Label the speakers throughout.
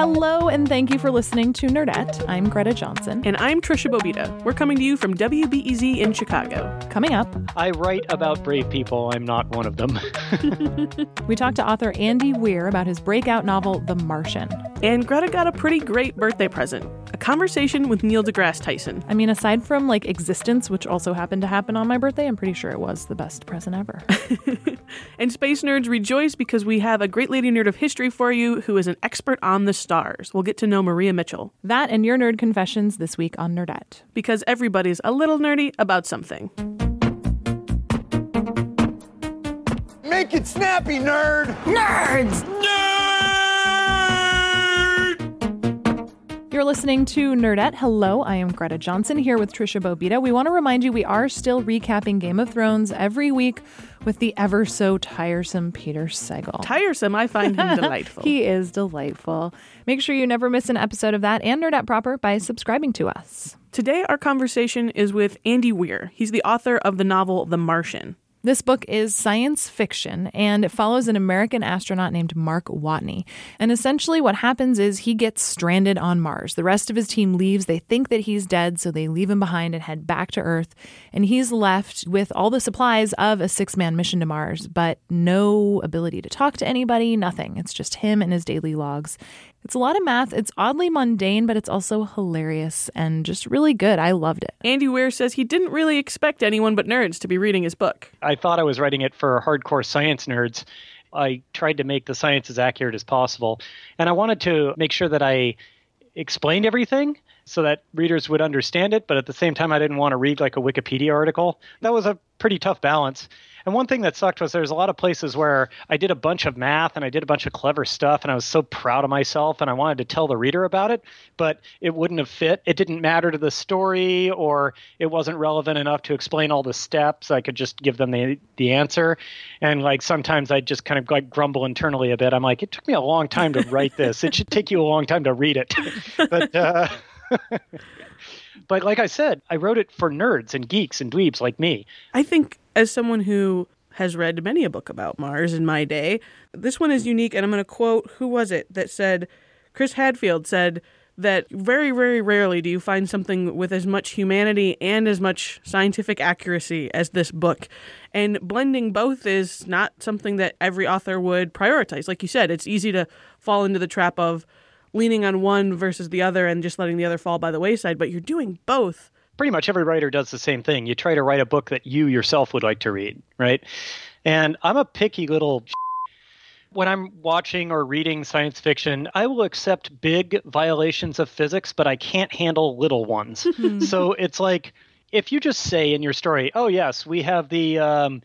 Speaker 1: Hello, and thank you for listening to Nerdette. I'm Greta Johnson.
Speaker 2: And I'm Tricia Bobeda. We're coming to you from WBEZ in Chicago.
Speaker 1: Coming up,
Speaker 3: I write about brave people. I'm not one of them.
Speaker 1: we talked to author Andy Weir about his breakout novel, The Martian.
Speaker 2: And Greta got a pretty great birthday present a conversation with Neil deGrasse Tyson.
Speaker 1: I mean, aside from like existence, which also happened to happen on my birthday, I'm pretty sure it was the best present ever.
Speaker 2: and space nerds rejoice because we have a great lady nerd of history for you who is an expert on the stars. We'll get to know Maria Mitchell.
Speaker 1: That and your nerd confessions this week on Nerdette.
Speaker 2: Because everybody's a little nerdy about something.
Speaker 4: Make it snappy, nerd!
Speaker 5: Nerds!
Speaker 1: You're listening to Nerdette. Hello, I am Greta Johnson here with Tricia Bobeda. We want to remind you we are still recapping Game of Thrones every week with the ever so tiresome Peter Sagal.
Speaker 2: Tiresome? I find him delightful.
Speaker 1: he is delightful. Make sure you never miss an episode of that and Nerdette proper by subscribing to us.
Speaker 2: Today, our conversation is with Andy Weir. He's the author of the novel The Martian.
Speaker 1: This book is science fiction and it follows an American astronaut named Mark Watney. And essentially, what happens is he gets stranded on Mars. The rest of his team leaves. They think that he's dead, so they leave him behind and head back to Earth. And he's left with all the supplies of a six man mission to Mars, but no ability to talk to anybody, nothing. It's just him and his daily logs. It's a lot of math. It's oddly mundane, but it's also hilarious and just really good. I loved it.
Speaker 2: Andy Weir says he didn't really expect anyone but nerds to be reading his book.
Speaker 3: I thought I was writing it for hardcore science nerds. I tried to make the science as accurate as possible. And I wanted to make sure that I explained everything so that readers would understand it, but at the same time, I didn't want to read like a Wikipedia article. That was a pretty tough balance. And one thing that sucked was there's a lot of places where I did a bunch of math and I did a bunch of clever stuff and I was so proud of myself and I wanted to tell the reader about it, but it wouldn't have fit. It didn't matter to the story or it wasn't relevant enough to explain all the steps. I could just give them the the answer. And like sometimes I'd just kind of like grumble internally a bit. I'm like, it took me a long time to write this. It should take you a long time to read it. but uh but like I said, I wrote it for nerds and geeks and dweebs like me.
Speaker 2: I think as someone who has read many a book about Mars in my day, this one is unique. And I'm going to quote who was it that said, Chris Hadfield said that very, very rarely do you find something with as much humanity and as much scientific accuracy as this book. And blending both is not something that every author would prioritize. Like you said, it's easy to fall into the trap of leaning on one versus the other and just letting the other fall by the wayside, but you're doing both
Speaker 3: pretty much every writer does the same thing. You try to write a book that you yourself would like to read, right? And I'm a picky little. When I'm watching or reading science fiction, I will accept big violations of physics, but I can't handle little ones. so it's like if you just say in your story, oh, yes, we have the. Um,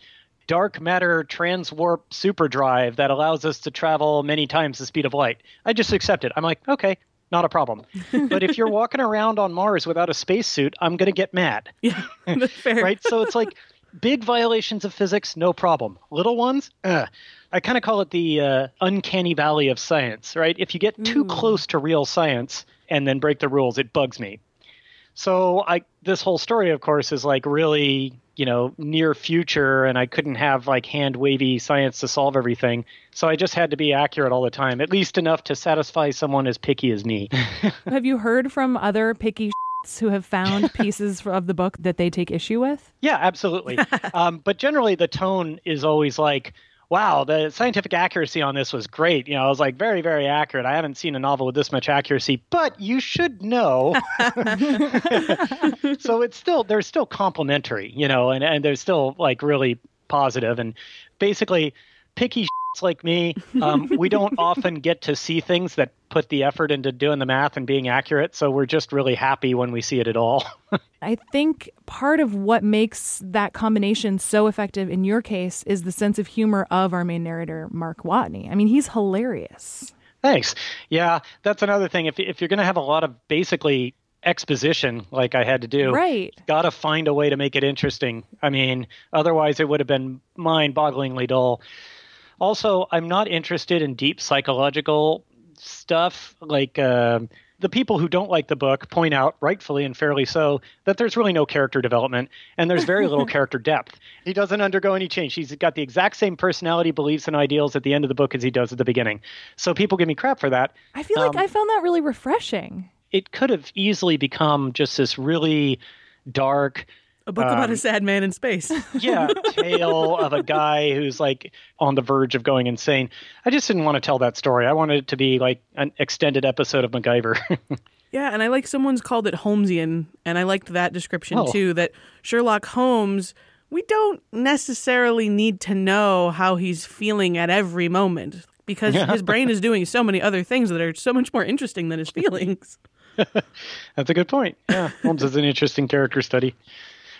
Speaker 3: dark matter transwarp superdrive that allows us to travel many times the speed of light. I just accept it. I'm like, okay, not a problem. but if you're walking around on Mars without a spacesuit, I'm going to get mad.
Speaker 2: Yeah, that's fair.
Speaker 3: right? So it's like big violations of physics, no problem. Little ones, ugh. I kind of call it the uh, uncanny valley of science, right? If you get too Ooh. close to real science and then break the rules, it bugs me. So I this whole story, of course, is like really you know near future and i couldn't have like hand wavy science to solve everything. So i just had to be accurate all the time at least enough to satisfy someone as picky as me.
Speaker 1: Have you heard from other picky who have found pieces of the book that they take issue with?
Speaker 3: Yeah absolutely. Um, but generally the tone is always like wow, the scientific accuracy on this was great. You know, I was like very, very accurate. I haven't seen a novel with this much accuracy, but you should know. so it's still they're still complimentary, you know, and, and they're still like really positive. And basically picky shits like me, um, we don't often get to see things that put the effort into doing the math and being accurate. So we're just really happy when we see it at all.
Speaker 1: I think part of what makes that combination so effective in your case is the sense of humor of our main narrator, Mark Watney. I mean, he's hilarious.
Speaker 3: Thanks. Yeah, that's another thing. If if you're going to have a lot of basically exposition like I had to do,
Speaker 1: Right.
Speaker 3: got to find a way to make it interesting. I mean, otherwise it would have been mind-bogglingly dull. Also, I'm not interested in deep psychological stuff like uh, the people who don't like the book point out, rightfully and fairly so, that there's really no character development and there's very little character depth. He doesn't undergo any change. He's got the exact same personality, beliefs, and ideals at the end of the book as he does at the beginning. So people give me crap for that.
Speaker 1: I feel like
Speaker 3: Um,
Speaker 1: I found that really refreshing.
Speaker 3: It could have easily become just this really dark,
Speaker 2: A book about
Speaker 3: Um,
Speaker 2: a sad man in space.
Speaker 3: yeah, tale of a guy who's like on the verge of going insane. I just didn't want to tell that story. I wanted it to be like an extended episode of MacGyver.
Speaker 2: Yeah, and I like someone's called it Holmesian, and I liked that description
Speaker 3: Oh.
Speaker 2: too. That Sherlock Holmes, we don't necessarily need to know how he's feeling at every moment because his brain is doing so many other things that are so much more interesting than his feelings.
Speaker 3: That's a good point. Yeah, Holmes is an interesting character study.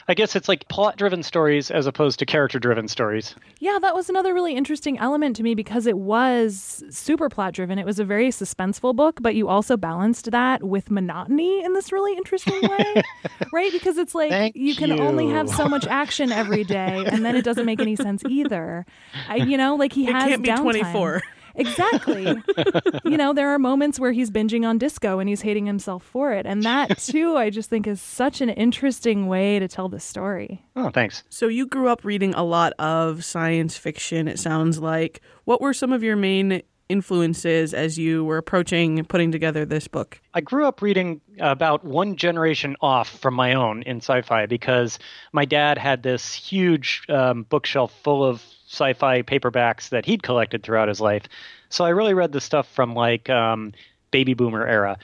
Speaker 3: I guess it's like plot driven stories as opposed to character driven stories.
Speaker 1: Yeah, that was another really interesting element to me because it was super plot driven. It was a very suspenseful book, but you also balanced that with monotony in this really interesting way. right? Because it's like
Speaker 3: Thank
Speaker 1: you can only have so much action every day, and then it doesn't make any sense either. I, you know, like he
Speaker 2: It
Speaker 1: has
Speaker 2: can't be
Speaker 1: downtime.
Speaker 2: 24.
Speaker 1: Exactly. you know, there are moments where he's binging on disco and he's hating himself for it. And that, too, I just think is such an interesting way to tell the story.
Speaker 3: Oh, thanks.
Speaker 2: So you grew up reading a lot of science fiction, it sounds like. What were some of your main influences as you were approaching putting together this book?
Speaker 3: I grew up reading about one generation off from my own in sci fi because my dad had this huge um, bookshelf full of sci fi paperbacks that he'd collected throughout his life. So I really read the stuff from like um, baby boomer era.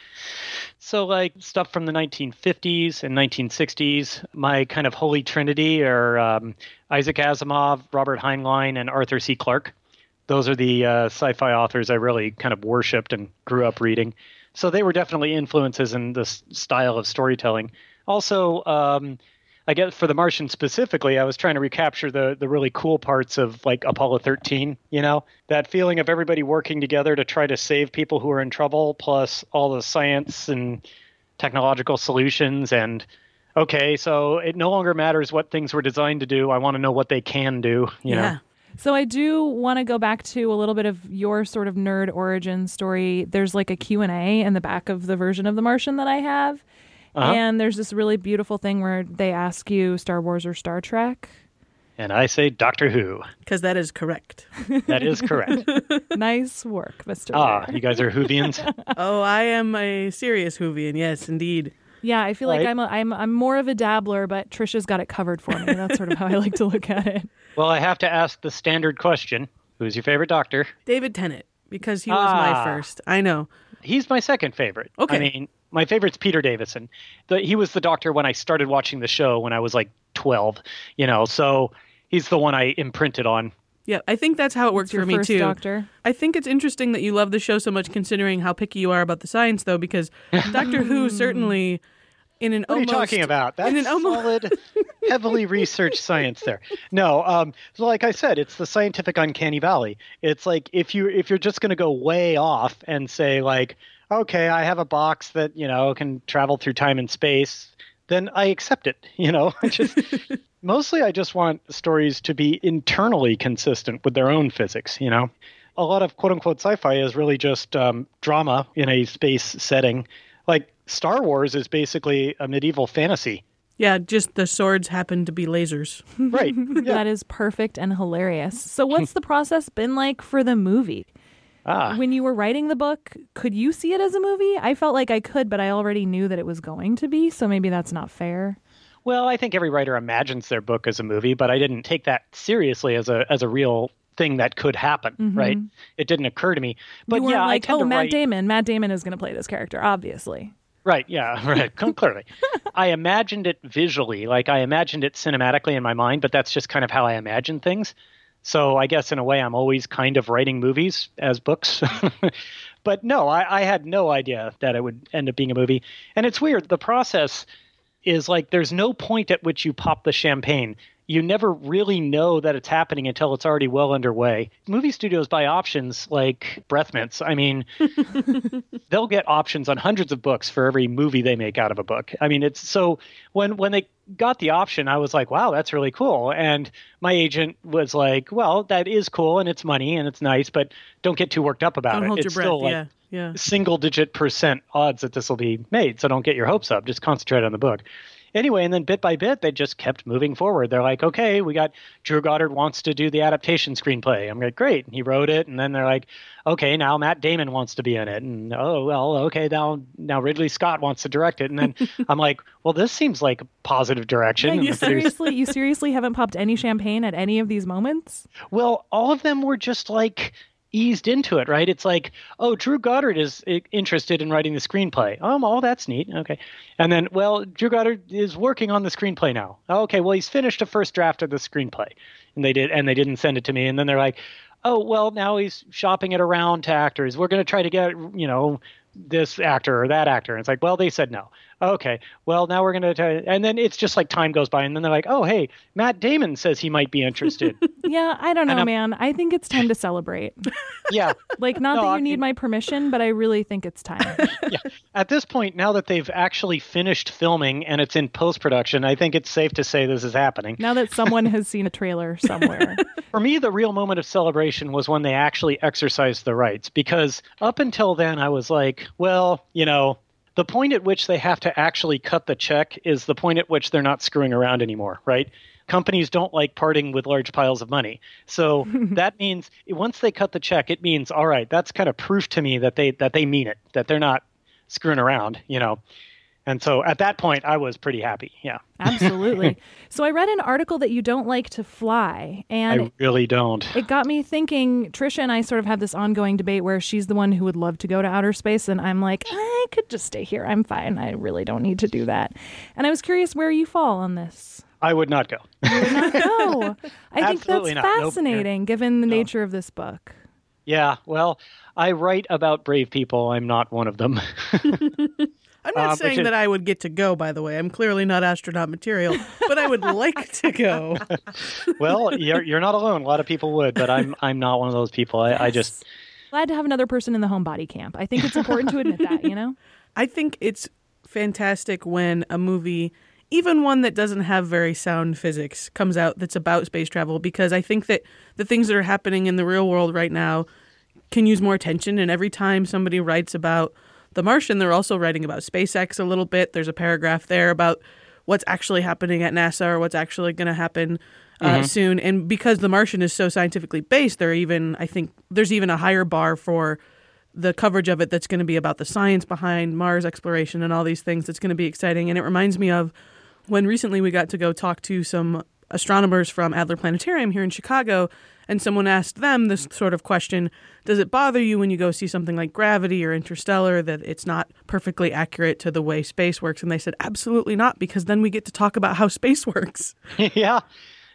Speaker 3: So, like stuff from the 1950s and 1960s, my kind of holy trinity are um, Isaac Asimov, Robert Heinlein, and Arthur C. Clarke those are the uh, sci-fi authors I really kind of worshipped and grew up reading. So they were definitely influences in this style of storytelling. Also, um, I guess for The Martian specifically, I was trying to recapture the the really cool parts of like Apollo 13. You know, that feeling of everybody working together to try to save people who are in trouble, plus all the science and technological solutions and. Okay, so it no longer matters what things were designed to do. I want to know what they can do. You know,
Speaker 2: yeah.
Speaker 1: So I do want to go back to a little bit of your sort of nerd origin story. There's like a Q&A in the back of the version of The Martian that I have.
Speaker 3: Uh-huh.
Speaker 1: And there's this really beautiful thing where they ask you Star Wars or Star Trek.
Speaker 3: and I say Doctor Who.
Speaker 2: Because that is correct.
Speaker 3: That is correct.
Speaker 1: nice work, Mr.
Speaker 3: ah,
Speaker 1: Weir.
Speaker 3: you guys are Whovians.
Speaker 2: oh, I am a serious Whovian. Yes, indeed.
Speaker 1: Yeah, I feel like
Speaker 3: Right.
Speaker 1: I'm a, I'm I'm more of a dabbler, but Tricia's got it covered for me. That's sort of how I like to look at it.
Speaker 3: well, I have to ask the standard question: Who's your favorite Doctor?
Speaker 2: David Tennant, because he was
Speaker 3: Ah.
Speaker 2: my first. I know.
Speaker 3: He's my second favorite.
Speaker 2: Okay.
Speaker 3: I mean, my favorite's Peter Davison. The, he was the Doctor when I started watching the show when I was like twelve. You know, so he's the one I imprinted on.
Speaker 2: Yeah, I think that's how it works
Speaker 1: It's your
Speaker 2: for me too.
Speaker 1: Doctor.
Speaker 2: I think it's interesting that you love the show so much, considering how picky you are about the science, though, because Doctor Who certainly, in an
Speaker 3: What
Speaker 2: almost,
Speaker 3: are you talking about? That's
Speaker 2: in an almost,
Speaker 3: solid, heavily researched science there. No, um, so like I said, it's the scientific uncanny valley. It's like if you if you're just going to go way off and say like, okay, I have a box that you know can travel through time and space, then I accept it. You know, I just mostly I just want stories to be internally consistent with their own physics. You know. A lot of quote unquote sci fi is really just um, drama in a space setting. Like Star Wars is basically a medieval fantasy.
Speaker 2: yeah, just the swords happen to be lasers.
Speaker 3: Right. Yeah.
Speaker 1: That is perfect and hilarious. So what's the process been like for the movie?
Speaker 3: Ah.
Speaker 1: When you were writing the book, could you see it as a movie? I felt like I could, but I already knew that it was going to be, so maybe that's not fair.
Speaker 3: Well, I think every writer imagines their book as a movie, but I didn't take that seriously as a as a real thing that could happen. Right. It didn't occur to me. But yeah, I
Speaker 1: like, oh, Matt
Speaker 3: write.
Speaker 1: Damon. Matt Damon is going to play this character, obviously.
Speaker 3: Right. Yeah. Right. Clearly, I imagined it visually, like I imagined it cinematically in my mind, but that's just kind of how I imagine things. So I guess in a way, I'm always kind of writing movies as books. but no, I, I had no idea that it would end up being a movie. And it's weird. The process is like there's no point at which you pop the champagne you never really know that it's happening until it's already well underway. Movie studios buy options like breath mints. I mean, they'll get options on hundreds of books for every movie they make out of a book. I mean, it's so when when they got the option, I was like, wow, that's really cool. And my agent was like, well, that is cool and it's money and it's nice, but don't get too worked up about
Speaker 2: Don't
Speaker 3: it.
Speaker 2: hold
Speaker 3: it's
Speaker 2: your breath.
Speaker 3: still like
Speaker 2: yeah, yeah.
Speaker 3: single digit percent odds that this will be made. So don't get your hopes up. Just concentrate on the book. Anyway, and then bit by bit, they just kept moving forward. They're like, okay, we got Drew Goddard wants to do the adaptation screenplay. I'm like, great. And he wrote it. And then they're like, okay, now Matt Damon wants to be in it. And oh, well, okay, now, now Ridley Scott wants to direct it. And then I'm like, well, this seems like a positive direction.
Speaker 1: Yeah, you seriously, you seriously haven't popped any champagne at any of these moments?
Speaker 3: Well, all of them were just like eased into it, right? It's like, oh, Drew Goddard is interested in writing the screenplay. Um, oh, that's neat. Okay. And then, well, Drew Goddard is working on the screenplay now. Okay, well, he's finished a first draft of the screenplay. And they did and they didn't send it to me. And then they're like, oh, well, now he's shopping it around to actors. We're going to try to get, you know, this actor or that actor. And it's like, well, they said no. Okay. Well, now we're going to, and then it's just like time goes by. And then they're like, oh, hey, Matt Damon says he might be interested.
Speaker 1: Yeah, I don't know, man. I think it's time to celebrate.
Speaker 3: yeah.
Speaker 1: Like, not
Speaker 3: No,
Speaker 1: that
Speaker 3: I
Speaker 1: you need
Speaker 3: mean-
Speaker 1: my permission, but I really think it's time.
Speaker 3: yeah. At this point, now that they've actually finished filming and it's in post production, I think it's safe to say this is happening.
Speaker 1: now that someone has seen a trailer somewhere.
Speaker 3: For me, the real moment of celebration was when they actually exercised the rights, because up until then, I was like, well, you know, the point at which they have to actually cut the check is the point at which they're not screwing around anymore, right? Companies don't like parting with large piles of money. So that means once they cut the check, it means all right, that's kind of proof to me that they that they mean it, that they're not screwing around, you know. And so at that point I was pretty happy. Yeah.
Speaker 1: Absolutely. So I read an article that you don't like to fly, and
Speaker 3: I really don't.
Speaker 1: it got me thinking. Tricia and I sort of have this ongoing debate where she's the one who would love to go to outer space, and I'm like, I could just stay here. I'm fine. I really don't need to do that. And I was curious where you fall on this.
Speaker 3: I would not go.
Speaker 1: No, I think that's
Speaker 3: not. Nope.
Speaker 1: fascinating given the nature of this book.
Speaker 3: Yeah, well, I write about brave people. I'm not one of them.
Speaker 2: I'm not
Speaker 3: Uh,
Speaker 2: saying
Speaker 3: which is-
Speaker 2: that I would get to go, by the way. I'm clearly not astronaut material, but I would like to go.
Speaker 3: well, you're you're not alone. A lot of people would, but I'm I'm not one of those people. I, I just
Speaker 1: Glad to have another person in the homebody camp. I think it's important to admit that, you know?
Speaker 2: I think it's fantastic when a movie, even one that doesn't have very sound physics, comes out that's about space travel because I think that the things that are happening in the real world right now can use more attention. And every time somebody writes about The Martian, they're also writing about SpaceX a little bit. There's a paragraph there about what's actually happening at NASA or what's actually going to happen uh, soon. And because The Martian is so scientifically based, there even I think there's even a higher bar for the coverage of it that's going to be about the science behind Mars exploration and all these things that's going to be exciting. And it reminds me of when recently we got to go talk to some astronomers from Adler Planetarium here in Chicago, and someone asked them this sort of question Does it bother you when you go see something like Gravity or Interstellar that it's not perfectly accurate to the way space works? And they said, Absolutely not, because then we get to talk about how space works.
Speaker 3: yeah.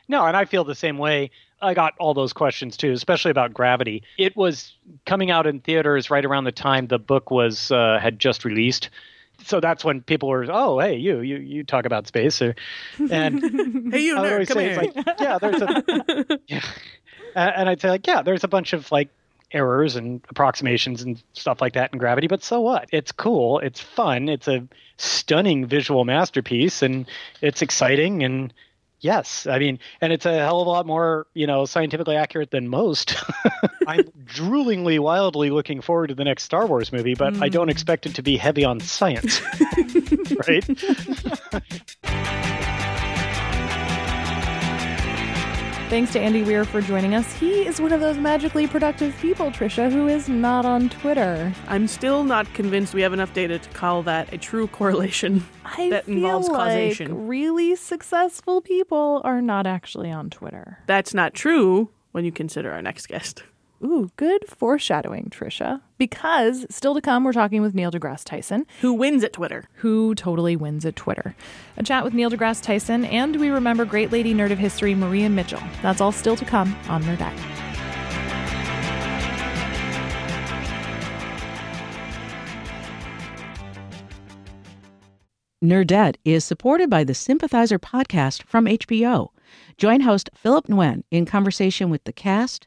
Speaker 3: No, and I feel the same way. I got all those questions too, especially about gravity. It was coming out in theaters right around the time the book was uh, had just released. So that's when people were, oh, hey, you, you, you talk about space, or, and
Speaker 2: Hey, you nerd,
Speaker 3: always
Speaker 2: come
Speaker 3: say,
Speaker 2: here.
Speaker 3: like, yeah, there's a, yeah, and I'd say like, yeah, there's a bunch of like errors and approximations and stuff like that in gravity, but so what? It's cool, it's fun, it's a stunning visual masterpiece, and it's exciting, and yes, I mean, and it's a hell of a lot more, you know, scientifically accurate than most. I'm droolingly, wildly looking forward to the next Star Wars movie, but I don't mm. expect it to be heavy on science, right?
Speaker 1: Thanks to Andy Weir for joining us. He is one of those magically productive people, Tricia, who is not on Twitter.
Speaker 2: I'm still not convinced we have enough data to call that a true correlation
Speaker 1: I
Speaker 2: that
Speaker 1: feel
Speaker 2: involves
Speaker 1: like
Speaker 2: causation.
Speaker 1: really successful people are not actually on Twitter.
Speaker 2: That's not true when you consider our next guest.
Speaker 1: Ooh, good foreshadowing, Tricia. Because still to come, we're talking with Neil deGrasse Tyson,
Speaker 2: Who wins at Twitter?
Speaker 1: who totally wins at Twitter. A chat with Neil deGrasse Tyson, and we remember great lady nerd of history Maria Mitchell. That's all still to come on Nerdette.
Speaker 6: Nerdette is supported by the Sympathizer podcast from HBO. Join host Philip Nguyen in conversation with the cast,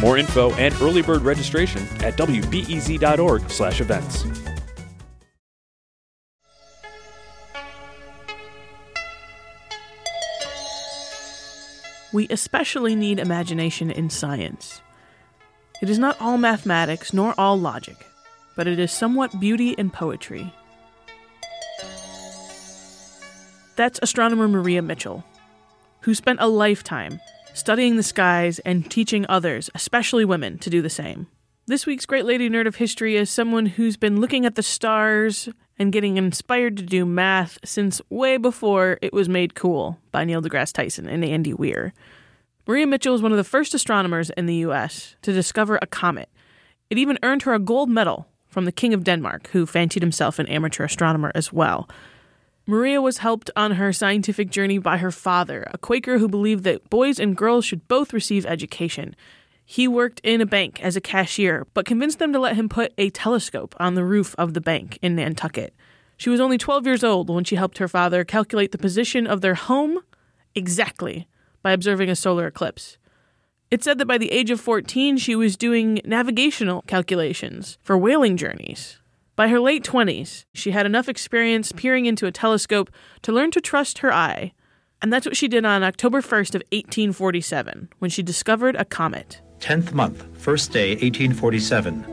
Speaker 7: More info and early bird registration at wbez.org/events.
Speaker 2: We especially need imagination in science. It is not all mathematics nor all logic, but it is somewhat beauty and poetry. That's astronomer Maria Mitchell, who spent a lifetime studying the skies and teaching others, especially women, to do the same. This week's Great Lady Nerd of History is someone who's been looking at the stars and getting inspired to do math since way before it was made cool by Neil deGrasse Tyson and Andy Weir. Maria Mitchell is one of the first astronomers in the US to discover a comet. It even earned her a gold medal from the King of Denmark, who fancied himself an amateur astronomer as well. Maria was helped on her scientific journey by her father, a Quaker who believed that boys and girls should both receive education. He worked in a bank as a cashier, but convinced them to let him put a telescope on the roof of the bank in Nantucket. She was only 12 years old when she helped her father calculate the position of their home exactly by observing a solar eclipse. It's said that by the age of 14, she was doing navigational calculations for whaling journeys. By her late 20s, she had enough experience peering into a telescope to learn to trust her eye. And that's what she did on October 1st of 1847, when she discovered a comet.
Speaker 5: 10th month, first day, 1847.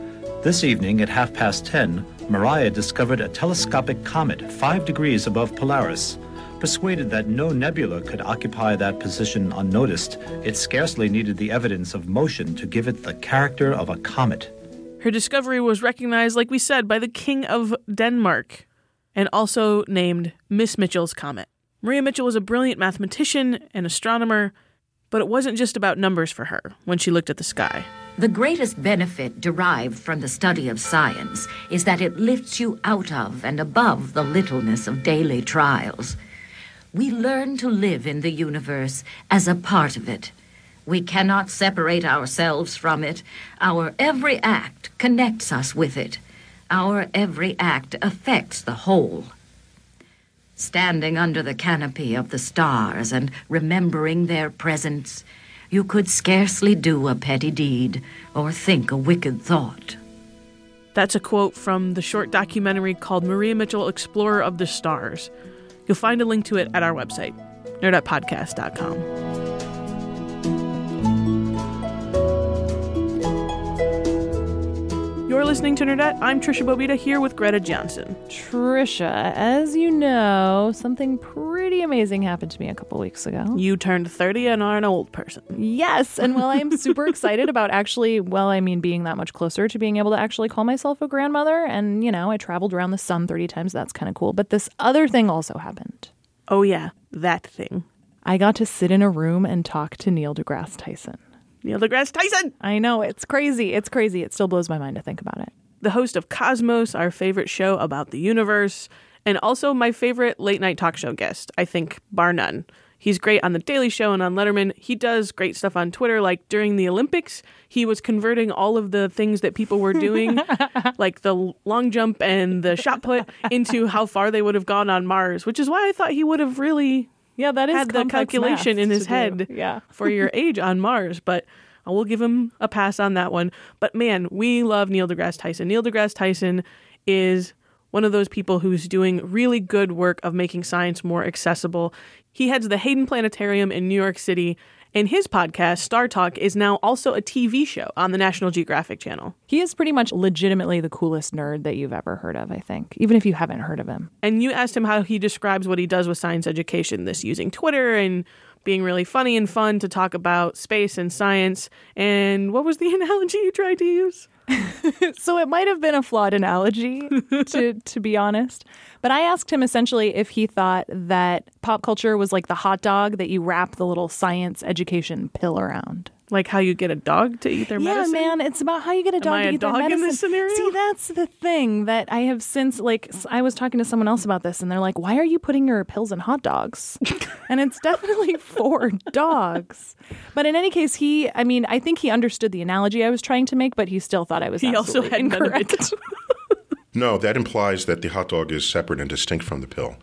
Speaker 5: This evening at half past 10, Maria discovered a telescopic comet five degrees above Polaris. Persuaded that no nebula could occupy that position unnoticed, it scarcely needed the evidence of motion to give it the character of a comet.
Speaker 2: Her discovery was recognized, like we said, by the King of Denmark and also named Miss Mitchell's Comet. Maria Mitchell was a brilliant mathematician and astronomer, but it wasn't just about numbers for her when she looked at the sky.
Speaker 8: The greatest benefit derived from the study of science is that it lifts you out of and above the littleness of daily trials. We learn to live in the universe as a part of it. We cannot separate ourselves from it. Our every act connects us with it. Our every act affects the whole. Standing under the canopy of the stars and remembering their presence, you could scarcely do a petty deed or think a wicked thought.
Speaker 2: That's a quote from the short documentary called Maria Mitchell Explorer of the Stars. You'll find a link to it at our website, nerdettepodcast.com. listening to Nerdette. I'm Tricia Bobeda here with Greta Johnson.
Speaker 1: Tricia, as you know, something pretty amazing happened to me a couple weeks ago.
Speaker 2: You turned 30 and are an old person.
Speaker 1: Yes, and while I'm super excited about actually, well, I mean, being that much closer to being able to actually call myself a grandmother, and you know, I traveled around the sun 30 times, that's kind of cool. But this other thing also happened.
Speaker 2: Oh, yeah, that thing.
Speaker 1: I got to sit in a room and talk to Neil deGrasse Tyson.
Speaker 2: Neil deGrasse Tyson,
Speaker 1: I know, it's crazy. It's crazy. It still blows my mind to think about it.
Speaker 2: the host of Cosmos, our favorite show about the universe, and also my favorite late night talk show guest, I think, bar none. He's great on The Daily Show and on Letterman. He does great stuff on Twitter. Like during the Olympics, he was converting all of the things that people were doing, like the long jump and the shot put, into how far they would have gone on Mars, which is why I thought he would have really
Speaker 1: Yeah, that is
Speaker 2: had the calculation in his head
Speaker 1: Yeah.
Speaker 2: for your age on Mars, but I will give him a pass on that one. But man, we love Neil deGrasse Tyson. Neil deGrasse Tyson is one of those people who's doing really good work of making science more accessible. He heads the Hayden Planetarium in New York City, And his podcast, StarTalk, is now also a TV show on the National Geographic Channel.
Speaker 1: He is pretty much legitimately the coolest nerd that you've ever heard of, I think, even if you haven't heard of him.
Speaker 2: And you asked him how he describes what he does with science education, this using Twitter and being really funny and fun to talk about space and science. And what was the analogy you tried to use?
Speaker 1: so it might have been a flawed analogy, to to be honest. But I asked him essentially if he thought that pop culture was like the hot dog that you wrap the little science education pill around.
Speaker 2: Like how you get a dog to eat their
Speaker 1: yeah,
Speaker 2: medicine?
Speaker 1: man, it's about how you get a dog
Speaker 2: I
Speaker 1: to
Speaker 2: a
Speaker 1: eat
Speaker 2: dog
Speaker 1: their
Speaker 2: in
Speaker 1: medicine.
Speaker 2: this scenario?
Speaker 1: See, that's the thing that I have since like I was talking to someone else about this, and they're like, "Why are you putting your pills in hot dogs?" and it's definitely for dogs. But in any case, he, I mean, I think he understood the analogy I was trying to make, but he still thought I was.
Speaker 2: He also
Speaker 1: absolutely
Speaker 2: had none of it.
Speaker 1: incorrect.
Speaker 9: No, that implies that the hot dog is separate and distinct from the pill.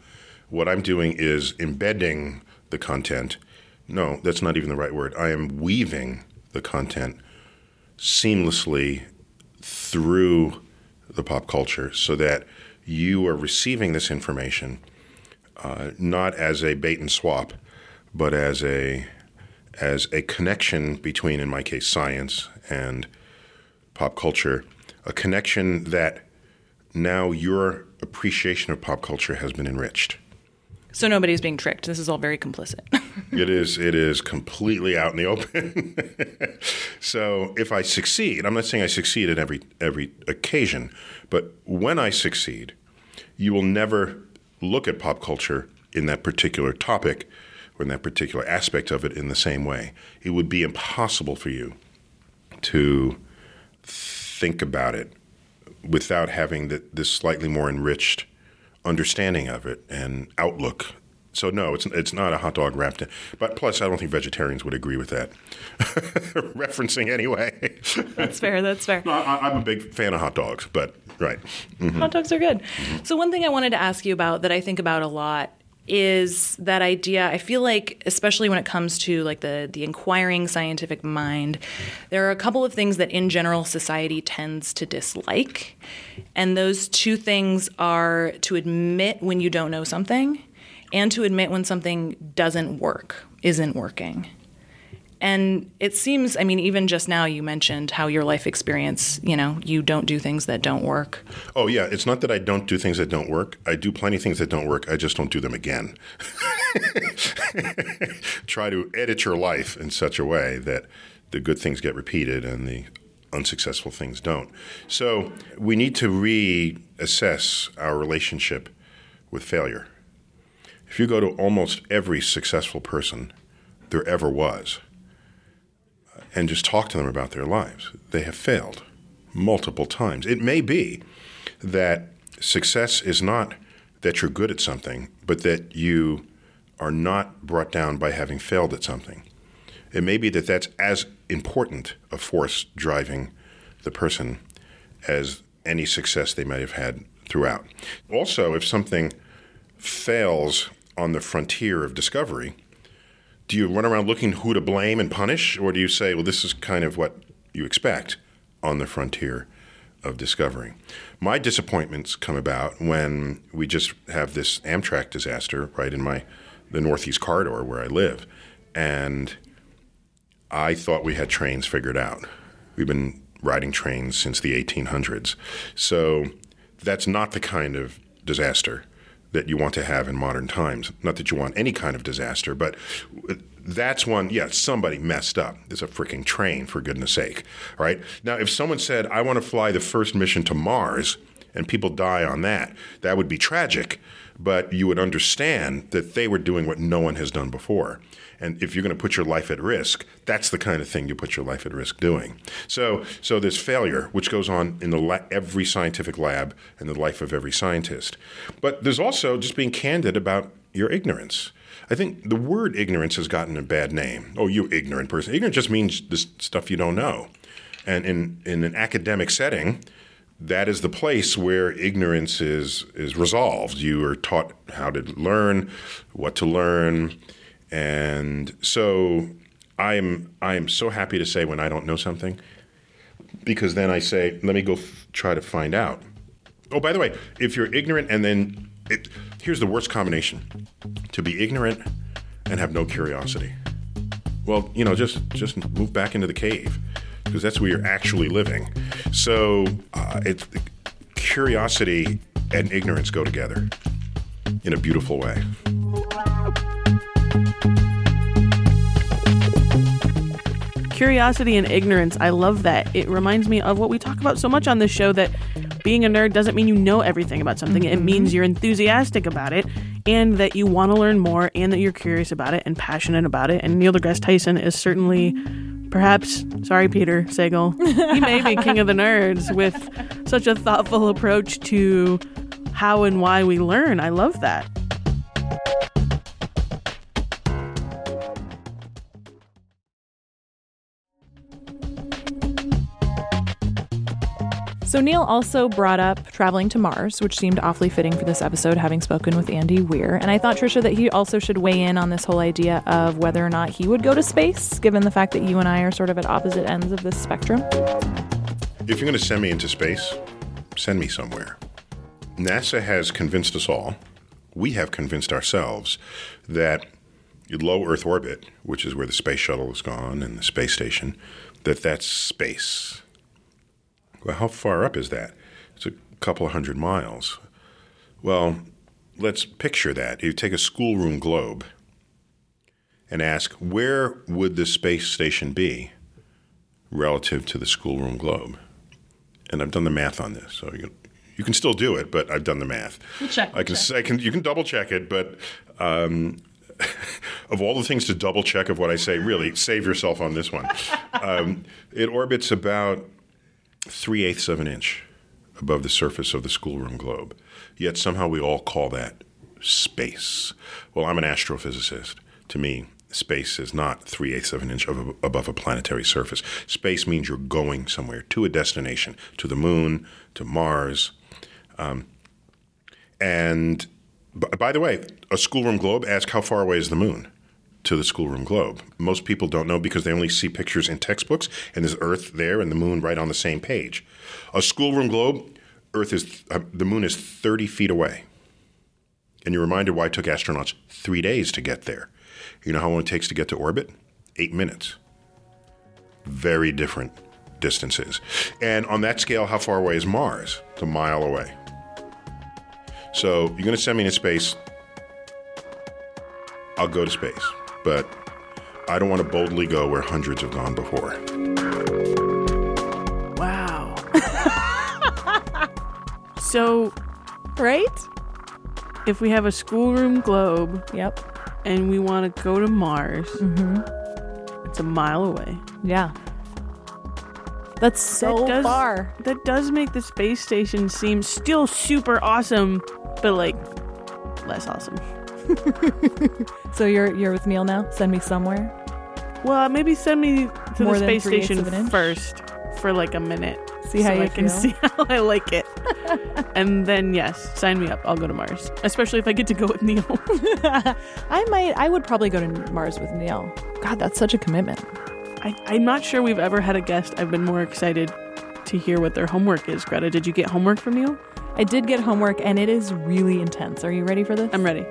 Speaker 9: What I'm doing is embedding the content. No, that's not even the right word. I am weaving the content seamlessly through the pop culture so that you are receiving this information uh, not as a bait and swap, but as a as a connection between, in my case, science and pop culture, a connection that now your appreciation of pop culture has been enriched.
Speaker 10: So nobody's being tricked. This is all very complicit.
Speaker 9: it is it is completely out in the open. so if I succeed, I'm not saying I succeed at every every occasion, but when I succeed, you will never look at pop culture in that particular topic or in that particular aspect of it in the same way. It would be impossible for you to think about it without having the, this slightly more enriched understanding of it and outlook. So no, it's it's not a hot dog wrapped in. But plus, I don't think vegetarians would agree with that. Referencing anyway.
Speaker 10: That's fair. That's fair.
Speaker 9: No, I, I'm a big fan of hot dogs, but right. Mhm.
Speaker 10: Hot dogs are good. So one thing I wanted to ask you about that I think about a lot is that idea I feel like especially when it comes to like the the inquiring scientific mind there are a couple of things that in general society tends to dislike. And those two things are to admit when you don't know something and to admit when something doesn't work isn't working and it seems, I mean, even just now you mentioned how your life experience, you know, you don't do things that don't work.
Speaker 9: Oh yeah, it's not that I don't do things that don't work. I do plenty of things that don't work. I just don't do them again. Try to edit your life in such a way that the good things get repeated and the unsuccessful things don't. So we need to reassess our relationship with failure. If you go to almost every successful person there ever was and just talk to them about their lives, they have failed multiple times. It may be that success is not that you're good at something, but that you are not brought down by having failed at something. It may be that that's as important a force driving the person as any success they might have had throughout. Also, if something fails on the frontier of discovery, do you run around looking who to blame and punish, or do you say, well, this is kind of what you expect on the frontier of discovery? My disappointments come about when we just have this Amtrak disaster right in my the Northeast corridor where I live, and I thought we had trains figured out. We've been riding trains since the 1800s, so that's not the kind of disaster that you want to have in modern times. Not that you want any kind of disaster, but that's one, yeah, somebody messed up. There's a freaking train, for goodness sake. Right? Now, if someone said, I want to fly the first mission to Mars, and people die on that, that would be tragic. But you would understand that they were doing what no one has done before. And if you're going to put your life at risk, that's the kind of thing you put your life at risk doing. So, so there's failure, which goes on in the la- every scientific lab and the life of every scientist. But there's also just being candid about your ignorance. I think the word ignorance has gotten a bad name. Oh, you ignorant person. Ignorant just means this stuff you don't know. And in, in an academic setting, that is the place where ignorance is is resolved. You are taught how to learn, what to learn, and so I am I am so happy to say when I don't know something, because then I say, let me go f- try to find out. Oh, by the way, if you're ignorant and then it, here's the worst combination: to be ignorant and have no curiosity. Well, you know, just just move back into the cave because that's where you're actually living. So, uh, it's curiosity and ignorance go together in a beautiful way.
Speaker 2: Curiosity and ignorance, I love that. It reminds me of what we talk about so much on this show that being a nerd doesn't mean you know everything about something. It means you're enthusiastic about it and that you want to learn more and that you're curious about it and passionate about it. And Neil deGrasse Tyson is certainly perhaps, sorry, Peter Sagal, he may be king of the nerds with such a thoughtful approach to how and why we learn. I love that.
Speaker 1: So Neil also brought up traveling to Mars, which seemed awfully fitting for this episode, having spoken with Andy Weir. And I thought, Tricia, that he also should weigh in on this whole idea of whether or not he would go to space, given the fact that you and I are sort of at opposite ends of this spectrum.
Speaker 9: If you're going to send me into space, send me somewhere. NASA has convinced us all, we have convinced ourselves, that low Earth orbit, which is where the space shuttle has gone and the space station, that that's space. Well, how far up is that? It's a couple of hundred miles. Well, let's picture that. You take a schoolroom globe and ask, where would the space station be relative to the schoolroom globe? And I've done the math on this, so you, you can still do it, but I've done the math.
Speaker 10: We'll check.
Speaker 9: I can, I can, you can double check it, but um, of all the things to double check of what I say, really save yourself on this one. Um, it orbits about three eighths of an inch above the surface of the schoolroom globe. Yet somehow we all call that space. Well, I'm an astrophysicist. To me, space is not three eighths of an inch above a planetary surface. Space means you're going somewhere to a destination, to the moon, to Mars. Um, and b- by the way, a schoolroom globe, ask how far away is the moon? To the schoolroom globe. Most people don't know because they only see pictures in textbooks, and there's Earth there and the moon right on the same page. A schoolroom globe, Earth is uh, the moon is 30 feet away, and you're reminded why it took astronauts three days to get there. You know how long it takes to get to orbit? Eight minutes. Very different distances. And on that scale, how far away is Mars? It's a mile away. So you're going to send me into space. I'll go to space but I don't want to boldly go where hundreds have gone before.
Speaker 2: Wow. so,
Speaker 1: right?
Speaker 2: If we have a schoolroom globe,
Speaker 1: yep,
Speaker 2: and we want to go to Mars,
Speaker 1: mm-hmm.
Speaker 2: it's a mile away.
Speaker 1: Yeah. That's so
Speaker 2: that does,
Speaker 1: far.
Speaker 2: That does make the space station seem still super awesome, but like less awesome.
Speaker 1: so you're you're with Neil now? Send me somewhere.
Speaker 2: Well, maybe send me to
Speaker 1: More
Speaker 2: the space station first for like a minute.
Speaker 1: See how
Speaker 2: so
Speaker 1: you
Speaker 2: I can see how I like it. and then yes, sign me up. I'll go to Mars, especially if I get to go with Neil.
Speaker 1: I might. I would probably go to Mars with Neil. God, that's such a commitment.
Speaker 2: I, I'm not sure we've ever had a guest. I've been more excited to hear what their homework is. Greta, did you get homework from Neil?
Speaker 1: I did get homework, and it is really intense. Are you ready for this?
Speaker 2: I'm ready.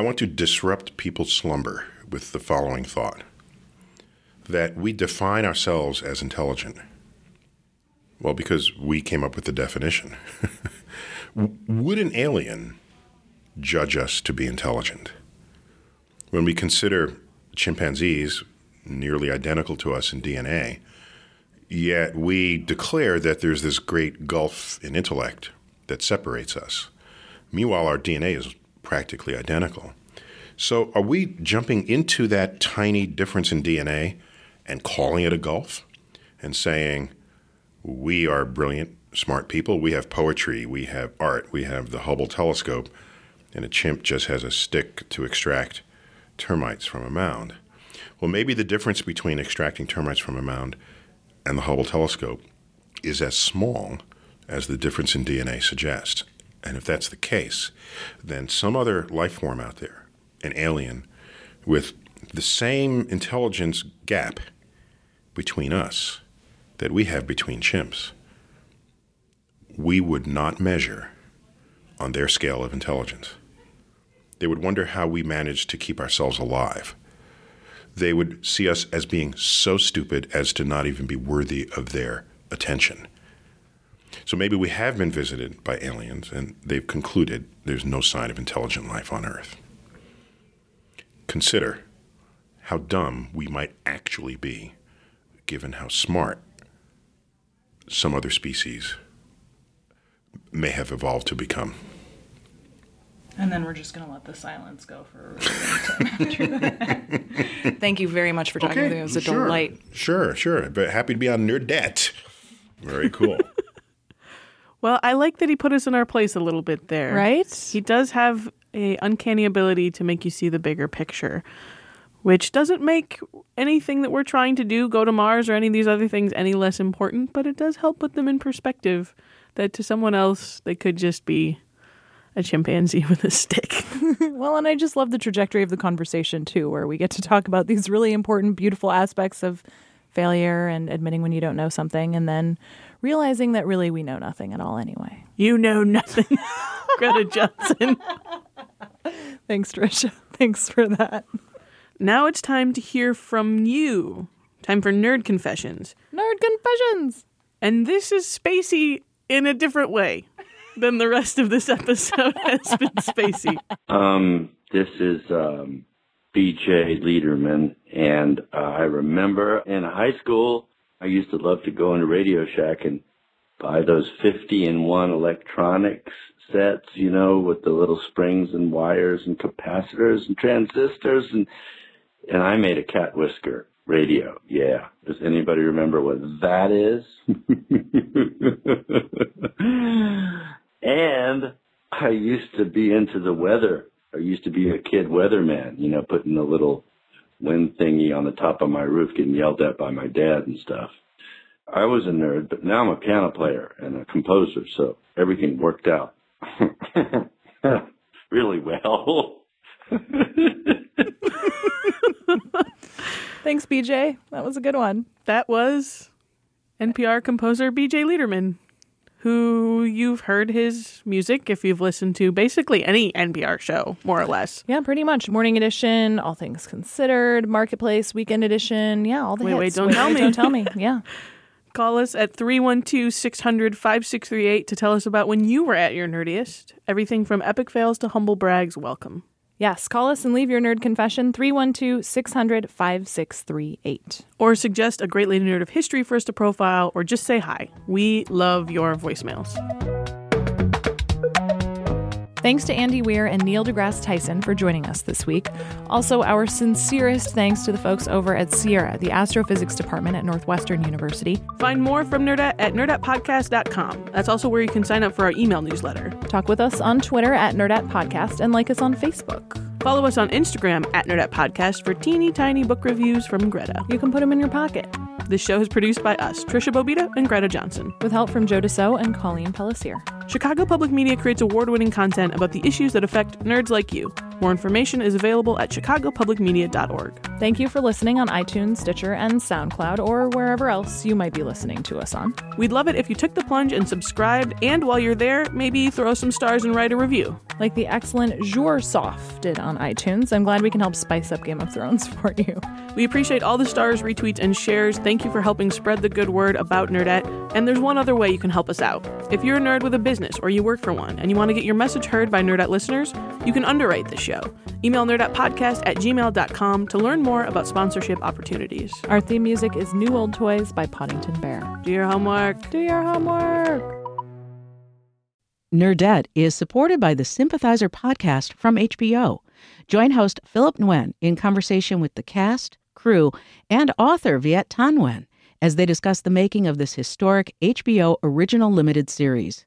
Speaker 9: I want to disrupt people's slumber with the following thought that we define ourselves as intelligent. Well, because we came up with the definition. Would an alien judge us to be intelligent? When we consider chimpanzees nearly identical to us in DNA, yet we declare that there's this great gulf in intellect that separates us. Meanwhile, our DNA is practically identical. So, are we jumping into that tiny difference in DNA and calling it a gulf and saying, we are brilliant, smart people, we have poetry, we have art, we have the Hubble telescope, and a chimp just has a stick to extract termites from a mound? Well, maybe the difference between extracting termites from a mound and the Hubble telescope is as small as the difference in DNA suggests. And if that's the case, then some other life form out there, an alien, with the same intelligence gap between us that we have between chimps, we would not measure on their scale of intelligence. They would wonder how we managed to keep ourselves alive. They would see us as being so stupid as to not even be worthy of their attention. So maybe we have been visited by aliens and they've concluded there's no sign of intelligent life on Earth. Consider how dumb we might actually be given how smart some other species may have evolved to become.
Speaker 10: And then we're just going to let the silence go for a really long time. Thank you very much for talking with me. It was a
Speaker 9: sure,
Speaker 10: delight.
Speaker 9: Sure, sure. But happy to be on Nerdette. Very cool.
Speaker 2: Well, I like that he put us in our place a little bit there.
Speaker 1: Right?
Speaker 2: He does have a uncanny ability to make you see the bigger picture, which doesn't make anything that we're trying to do, go to Mars or any of these other things, any less important, but it does help put them in perspective that to someone else they could just be a chimpanzee with a stick.
Speaker 1: well, and I just love the trajectory of the conversation too, where we get to talk about these really important, beautiful aspects of failure and admitting when you don't know something, and then realizing that really we know nothing at all anyway.
Speaker 2: You know nothing, Greta Johnson.
Speaker 1: Thanks, Tricia. Thanks for that.
Speaker 2: Now it's time to hear from you. Time for Nerd Confessions.
Speaker 1: Nerd Confessions!
Speaker 2: And this is spacey in a different way than the rest of this episode has been spacey.
Speaker 11: Um, this is um, BJ Leiderman, and uh, I remember in high school I used to love to go into Radio Shack and buy those 50 in one electronics sets, you know, with the little springs and wires and capacitors and transistors and and I made a cat whisker radio. Yeah. Does anybody remember what that is? and I used to be into the weather. I used to be a kid weatherman, you know, putting a little wind thingy on the top of my roof, getting yelled at by my dad and stuff. I was a nerd, but now I'm a piano player and a composer, so everything worked out really well.
Speaker 1: Thanks, BJ. That was a good one.
Speaker 2: That was NPR composer BJ Leiderman, who you've heard his music if you've listened to basically any NPR show, more or less.
Speaker 1: Yeah, pretty much. Morning edition, All Things Considered, Marketplace, Weekend edition. Yeah, all the
Speaker 2: Wait, wait, don't tell me.
Speaker 1: Don't tell me. Yeah.
Speaker 2: Call us at 312 600 5638 to tell us about when you were at your nerdiest. Everything from epic fails to humble brags, welcome.
Speaker 1: Yes, call us and leave your nerd confession 312 600 5638.
Speaker 2: Or suggest a great lady nerd of history for us to profile, or just say hi. We love your voicemails.
Speaker 1: Thanks to Andy Weir and Neil deGrasse Tyson for joining us this week. Also, our sincerest thanks to the folks over at CIERA, the astrophysics department at Northwestern University.
Speaker 2: Find more from Nerdette at nerdettepodcast.com. That's also where you can sign up for our email newsletter.
Speaker 1: Talk with us on Twitter at Nerdette Podcast and like us on Facebook.
Speaker 2: Follow us on Instagram at Nerdette Podcast for teeny tiny book reviews from Greta.
Speaker 1: You can put them in your pocket.
Speaker 2: This show is produced by us, Tricia Bobeda and Greta Johnson.
Speaker 1: With help from Joe Deso and Colleen Pellissier.
Speaker 2: Chicago Public Media creates award winning content about the issues that affect nerds like you. More information is available at chicagopublicmedia.org.
Speaker 1: Thank you for listening on iTunes, Stitcher, and SoundCloud, or wherever else you might be listening to us on.
Speaker 2: We'd love it if you took the plunge and subscribed, and while you're there, maybe throw some stars and write a review.
Speaker 1: Like the excellent Joursoft did on iTunes. I'm glad we can help spice up Game of Thrones for you.
Speaker 2: We appreciate all the stars, retweets, and shares. Thank you for helping spread the good word about Nerdette. And there's one other way you can help us out. If you're a nerd with a business or you work for one and you want to get your message heard by Nerdette listeners, you can underwrite the show. Email nerdettepodcast at gmail.com to learn more about sponsorship opportunities.
Speaker 1: Our theme music is New Old Toys by Poddington Bear.
Speaker 2: Do your homework.
Speaker 1: Do your homework.
Speaker 6: Nerdette is supported by the Sympathizer podcast from HBO. Join host Philip Nguyen in conversation with the cast, crew, and author Viet Thanh Nguyen as they discuss the making of this historic HBO original limited series.